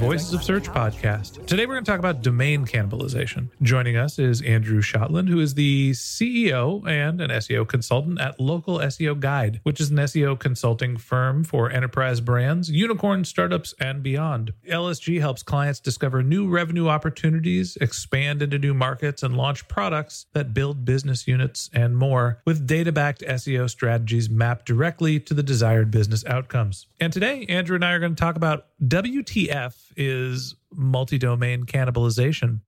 Voices of Search podcast. Today we're going to talk about domain cannibalization. Joining us is Andrew Shotland, who is the CEO and an SEO consultant at Local SEO Guide, which is an SEO consulting firm for enterprise brands, unicorn startups, and beyond. LSG helps clients discover new revenue opportunities, expand into new markets, and launch products that build business units and more with data backed SEO strategies mapped directly to the desired business outcomes. And today, Andrew and I are going to talk about WTF is multi domain cannibalization.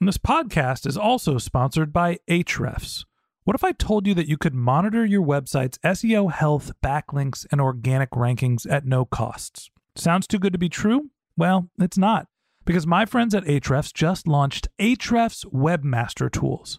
And this podcast is also sponsored by Ahrefs. What if I told you that you could monitor your website's SEO health, backlinks, and organic rankings at no costs? Sounds too good to be true? Well, it's not, because my friends at Ahrefs just launched Ahrefs Webmaster Tools.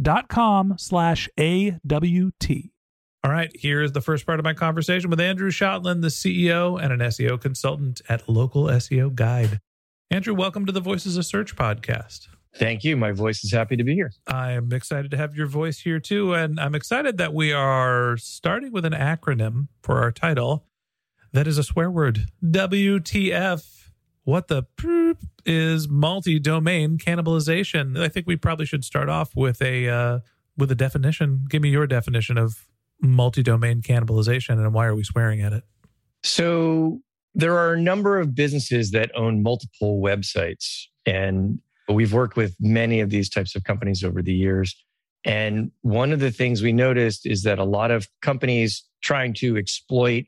dot com slash A-W-T. All right, here's the first part of my conversation with Andrew Shotland, the CEO and an SEO consultant at Local SEO Guide. Andrew, welcome to the Voices of Search podcast. Thank you. My voice is happy to be here. I'm excited to have your voice here too. And I'm excited that we are starting with an acronym for our title that is a swear word WTF. What the is multi domain cannibalization? I think we probably should start off with a uh, with a definition. Give me your definition of multi domain cannibalization and why are we swearing at it? So, there are a number of businesses that own multiple websites, and we've worked with many of these types of companies over the years. And one of the things we noticed is that a lot of companies trying to exploit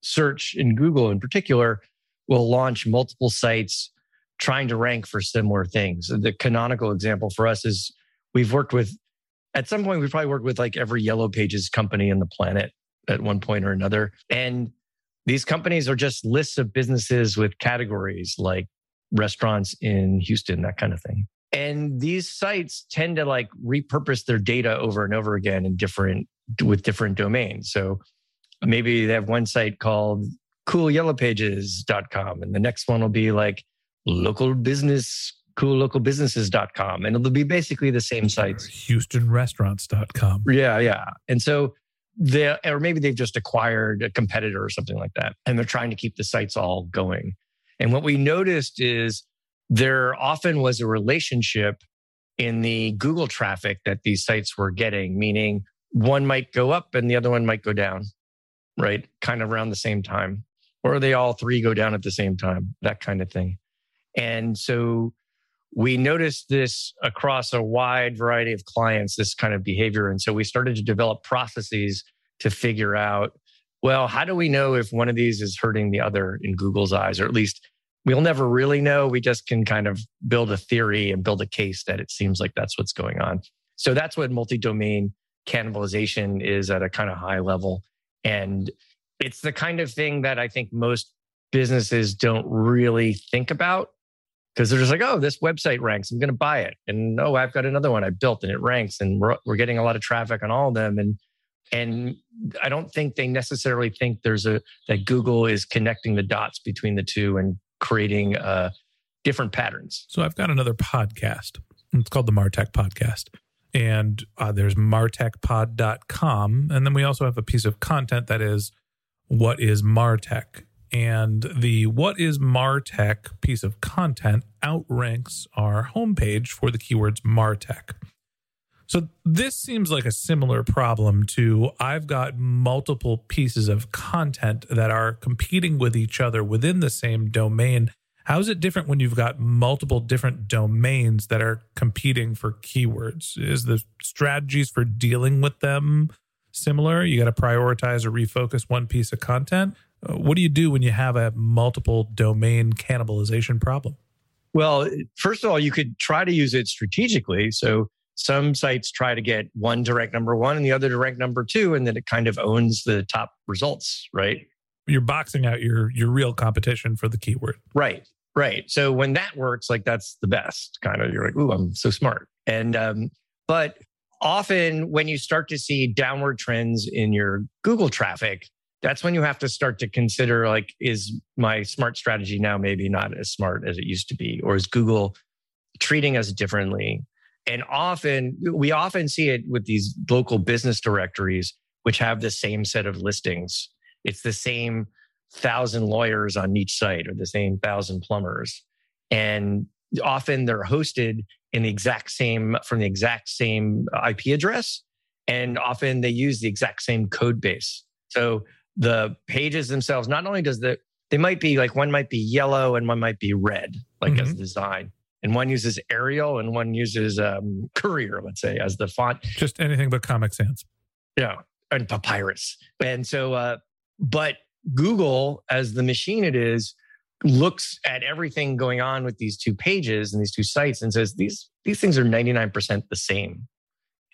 search in Google in particular will launch multiple sites trying to rank for similar things. The canonical example for us is we've worked with, at some point, we've probably worked with like every Yellow Pages company in the planet at one point or another. And these companies are just lists of businesses with categories like restaurants in Houston, that kind of thing. And these sites tend to like repurpose their data over and over again in different with different domains. So maybe they have one site called coolyellowpages.com and the next one will be like local business coollocalbusinesses.com and it'll be basically the same sites. HoustonRestaurants.com. yeah yeah. And so they or maybe they've just acquired a competitor or something like that and they're trying to keep the sites all going. And what we noticed is there often was a relationship in the google traffic that these sites were getting meaning one might go up and the other one might go down right? Kind of around the same time or they all three go down at the same time that kind of thing And so we noticed this across a wide variety of clients, this kind of behavior. And so we started to develop processes to figure out well, how do we know if one of these is hurting the other in Google's eyes, or at least we'll never really know. We just can kind of build a theory and build a case that it seems like that's what's going on. So that's what multi domain cannibalization is at a kind of high level. And it's the kind of thing that I think most businesses don't really think about because they're just like, oh, this website ranks. I'm going to buy it. And oh, I've got another one I built and it ranks. And we're, we're getting a lot of traffic on all of them. And and I don't think they necessarily think there's a that Google is connecting the dots between the two and creating uh, different patterns. So I've got another podcast. It's called the Martech Podcast. And uh, there's martechpod.com. And then we also have a piece of content that is what is Martech. And the what is Martech piece of content outranks our homepage for the keywords Martech. So this seems like a similar problem to I've got multiple pieces of content that are competing with each other within the same domain. How is it different when you've got multiple different domains that are competing for keywords? Is the strategies for dealing with them similar? You got to prioritize or refocus one piece of content. Uh, what do you do when you have a multiple domain cannibalization problem? Well, first of all, you could try to use it strategically. So some sites try to get one rank number one and the other to rank number two, and then it kind of owns the top results, right? You're boxing out your your real competition for the keyword. Right. Right. So when that works, like that's the best kind of. You're like, ooh, I'm so smart. And um, but often when you start to see downward trends in your Google traffic, that's when you have to start to consider like, is my smart strategy now maybe not as smart as it used to be, or is Google treating us differently? And often, we often see it with these local business directories, which have the same set of listings. It's the same thousand lawyers on each site or the same thousand plumbers. And often they're hosted in the exact same, from the exact same IP address. And often they use the exact same code base. So the pages themselves, not only does the, they might be like one might be yellow and one might be red, like mm-hmm. as design and one uses Arial and one uses um, Courier, let's say, as the font. Just anything but Comic Sans. Yeah, and Papyrus. And so, uh, but Google, as the machine it is, looks at everything going on with these two pages and these two sites and says these these things are 99% the same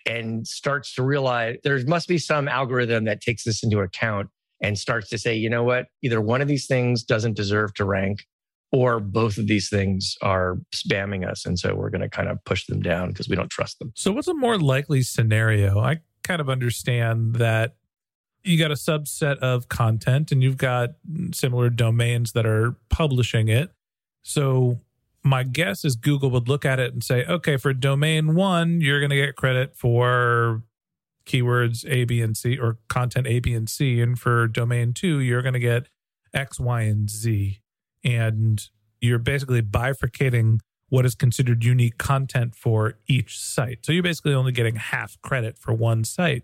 and starts to realize there must be some algorithm that takes this into account and starts to say you know what either one of these things doesn't deserve to rank or both of these things are spamming us. And so we're going to kind of push them down because we don't trust them. So, what's a more likely scenario? I kind of understand that you got a subset of content and you've got similar domains that are publishing it. So, my guess is Google would look at it and say, okay, for domain one, you're going to get credit for keywords A, B, and C or content A, B, and C. And for domain two, you're going to get X, Y, and Z and you're basically bifurcating what is considered unique content for each site. So you're basically only getting half credit for one site.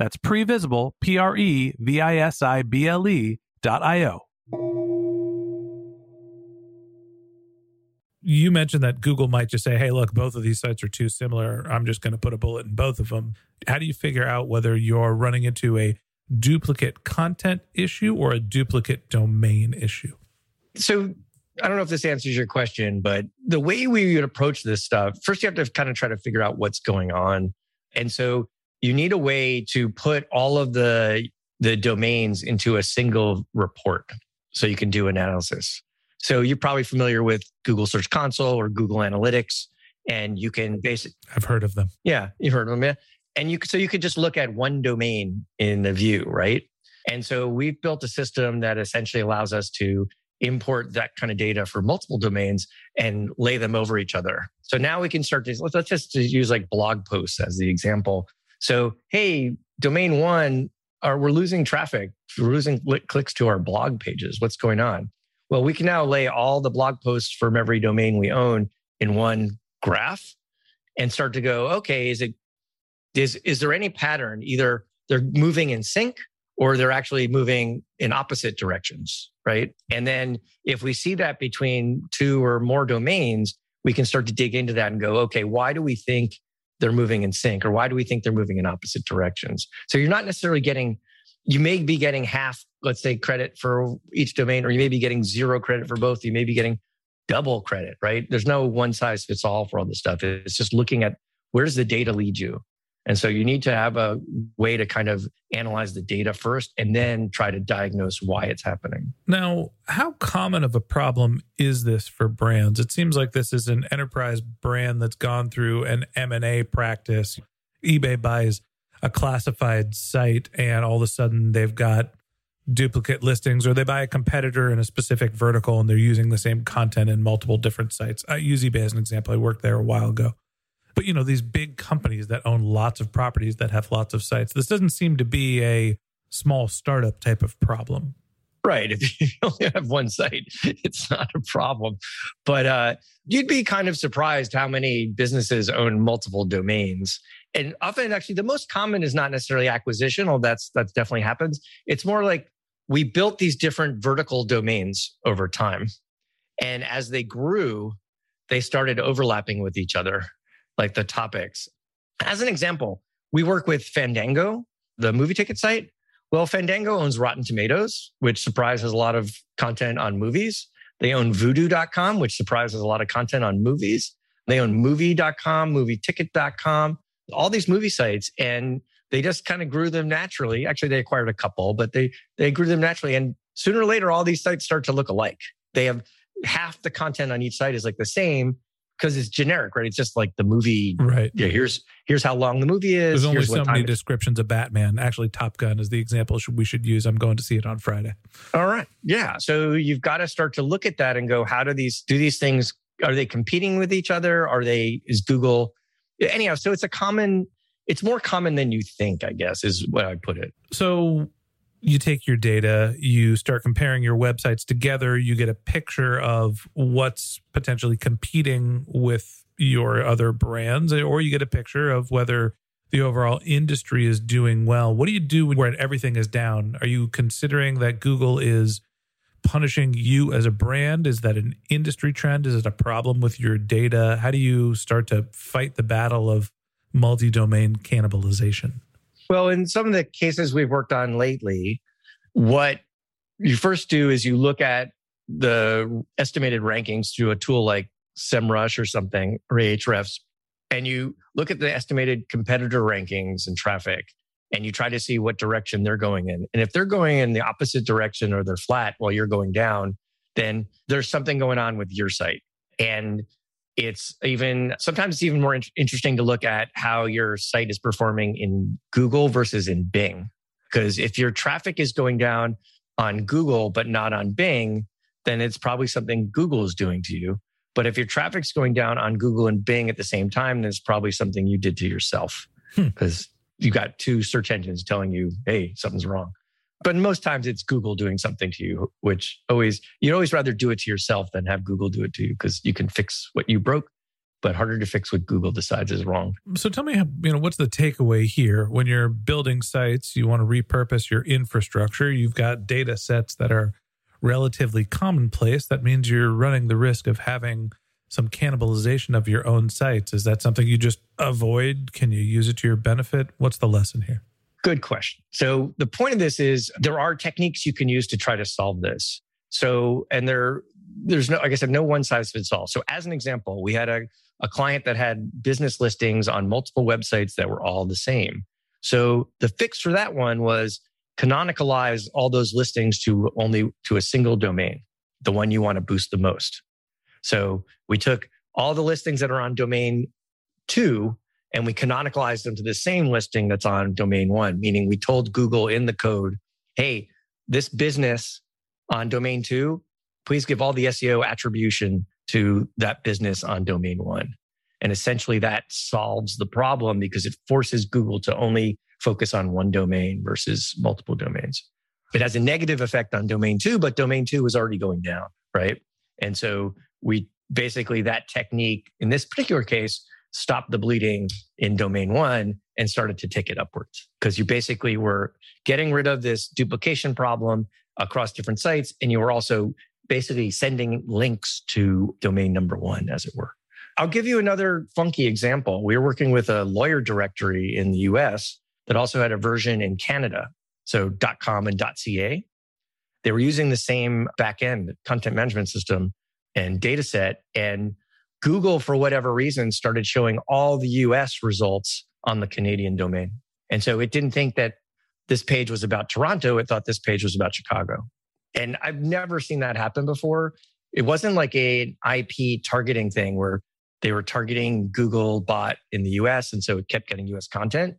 That's previsible, P R E V I S I B L E dot I O. You mentioned that Google might just say, hey, look, both of these sites are too similar. I'm just going to put a bullet in both of them. How do you figure out whether you're running into a duplicate content issue or a duplicate domain issue? So I don't know if this answers your question, but the way we would approach this stuff, first you have to kind of try to figure out what's going on. And so you need a way to put all of the the domains into a single report so you can do analysis. So you're probably familiar with Google Search Console or Google Analytics and you can basically I've heard of them. Yeah, you've heard of them, yeah. And you so you could just look at one domain in the view, right? And so we've built a system that essentially allows us to import that kind of data for multiple domains and lay them over each other. So now we can start to let's, let's just use like blog posts as the example. So, hey, domain one, are we're losing traffic, we're losing clicks to our blog pages. What's going on? Well, we can now lay all the blog posts from every domain we own in one graph and start to go, okay, is it is is there any pattern? Either they're moving in sync or they're actually moving in opposite directions, right? And then if we see that between two or more domains, we can start to dig into that and go, okay, why do we think they're moving in sync or why do we think they're moving in opposite directions? So you're not necessarily getting you may be getting half let's say credit for each domain or you may be getting zero credit for both. You may be getting double credit right? There's no one size fits all for all this stuff. It's just looking at where does the data lead you and so you need to have a way to kind of analyze the data first and then try to diagnose why it's happening. Now, how common of a problem is this for brands? It seems like this is an enterprise brand that's gone through an M&A practice. eBay buys a classified site and all of a sudden they've got duplicate listings or they buy a competitor in a specific vertical and they're using the same content in multiple different sites. I use eBay as an example. I worked there a while ago but you know these big companies that own lots of properties that have lots of sites this doesn't seem to be a small startup type of problem. Right. If you only have one site it's not a problem. But uh, you'd be kind of surprised how many businesses own multiple domains. And often actually the most common is not necessarily acquisition although that's that's definitely happens. It's more like we built these different vertical domains over time. And as they grew they started overlapping with each other like the topics. As an example, we work with Fandango, the movie ticket site. Well, Fandango owns Rotten Tomatoes, which surprises a lot of content on movies. They own vudu.com, which surprises a lot of content on movies. They own movie.com, movieticket.com, all these movie sites. And they just kind of grew them naturally. Actually, they acquired a couple, but they they grew them naturally. And sooner or later, all these sites start to look alike. They have half the content on each site is like the same, because it's generic, right? It's just like the movie. Right. Yeah. Here's here's how long the movie is. There's only so many descriptions of Batman. Actually, Top Gun is the example we should use. I'm going to see it on Friday. All right. Yeah. So you've got to start to look at that and go, how do these do these things? Are they competing with each other? Are they is Google anyhow? So it's a common. It's more common than you think, I guess, is what I put it. So you take your data, you start comparing your websites together, you get a picture of what's potentially competing with your other brands, or you get a picture of whether the overall industry is doing well. What do you do when everything is down? Are you considering that Google is punishing you as a brand? Is that an industry trend? Is it a problem with your data? How do you start to fight the battle of multi domain cannibalization? Well, in some of the cases we've worked on lately, what you first do is you look at the estimated rankings through a tool like SEMrush or something, or Ahrefs, and you look at the estimated competitor rankings and traffic, and you try to see what direction they're going in. And if they're going in the opposite direction or they're flat while you're going down, then there's something going on with your site. And it's even sometimes it's even more in- interesting to look at how your site is performing in Google versus in Bing. Because if your traffic is going down on Google but not on Bing, then it's probably something Google is doing to you. But if your traffic's going down on Google and Bing at the same time, then it's probably something you did to yourself because hmm. you got two search engines telling you, hey, something's wrong but most times it's Google doing something to you, which always, you'd always rather do it to yourself than have Google do it to you because you can fix what you broke but harder to fix what Google decides is wrong. So tell me, you know, what's the takeaway here? When you're building sites, you want to repurpose your infrastructure. You've got data sets that are relatively commonplace. That means you're running the risk of having some cannibalization of your own sites. Is that something you just avoid? Can you use it to your benefit? What's the lesson here? Good question. So the point of this is there are techniques you can use to try to solve this. So, and there, there's no, like I said, no one size fits all. So as an example, we had a, a client that had business listings on multiple websites that were all the same. So the fix for that one was canonicalize all those listings to only to a single domain, the one you want to boost the most. So we took all the listings that are on domain two and we canonicalized them to the same listing that's on domain one, meaning we told Google in the code, hey, this business on domain two, please give all the SEO attribution to that business on domain one. And essentially that solves the problem because it forces Google to only focus on one domain versus multiple domains. It has a negative effect on domain two, but domain two is already going down, right? And so we basically that technique in this particular case stopped the bleeding in domain one and started to take it upwards. Because you basically were getting rid of this duplication problem across different sites and you were also basically sending links to domain number one as it were. I'll give you another funky example. We were working with a lawyer directory in the us that also had a version in canada so com and ca they were using the same backend content management system and data set. And Google, for whatever reason, started showing all the US results on the Canadian domain. And so it didn't think that this page was about Toronto. It thought this page was about Chicago. And I've never seen that happen before. It wasn't like an IP targeting thing where they were targeting Google bot in the US. And so it kept getting US content.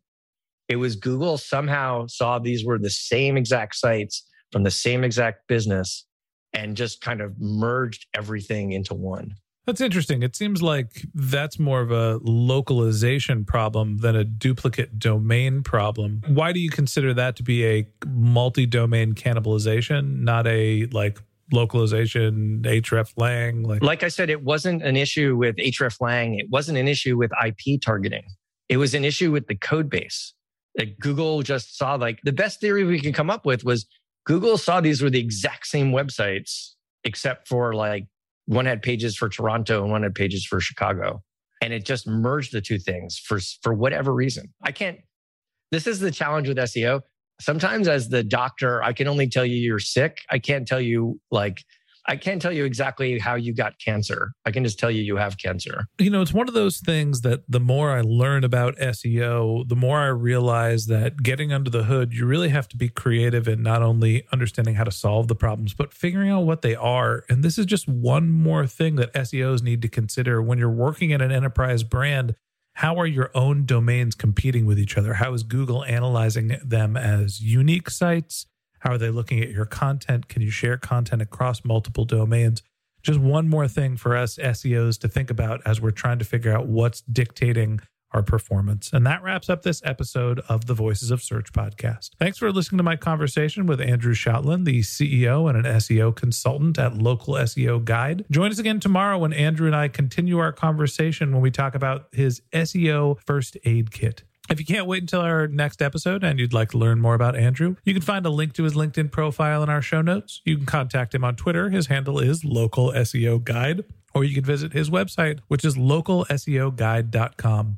It was Google somehow saw these were the same exact sites from the same exact business and just kind of merged everything into one. That's interesting. It seems like that's more of a localization problem than a duplicate domain problem. Why do you consider that to be a multi domain cannibalization, not a like localization, hreflang? Like, like I said, it wasn't an issue with hreflang. It wasn't an issue with IP targeting. It was an issue with the code base. That Google just saw like the best theory we could come up with was Google saw these were the exact same websites, except for like one had pages for Toronto and one had pages for Chicago. And it just merged the two things for, for whatever reason. I can't, this is the challenge with SEO. Sometimes as the doctor, I can only tell you you're sick. I can't tell you like I can't tell you exactly how you got cancer. I can just tell you you have cancer. You know, it's one of those things that the more I learn about SEO, the more I realize that getting under the hood, you really have to be creative in not only understanding how to solve the problems, but figuring out what they are. And this is just one more thing that SEOs need to consider when you're working in an enterprise brand. How are your own domains competing with each other? How is Google analyzing them as unique sites? How are they looking at your content? Can you share content across multiple domains? Just one more thing for us SEOs to think about as we're trying to figure out what's dictating our performance. And that wraps up this episode of the Voices of Search podcast. Thanks for listening to my conversation with Andrew Shotland, the CEO and an SEO consultant at Local SEO Guide. Join us again tomorrow when Andrew and I continue our conversation when we talk about his SEO first aid kit. If you can't wait until our next episode and you'd like to learn more about Andrew, you can find a link to his LinkedIn profile in our show notes. You can contact him on Twitter. His handle is Local SEO Guide, or you can visit his website, which is localseoguide.com.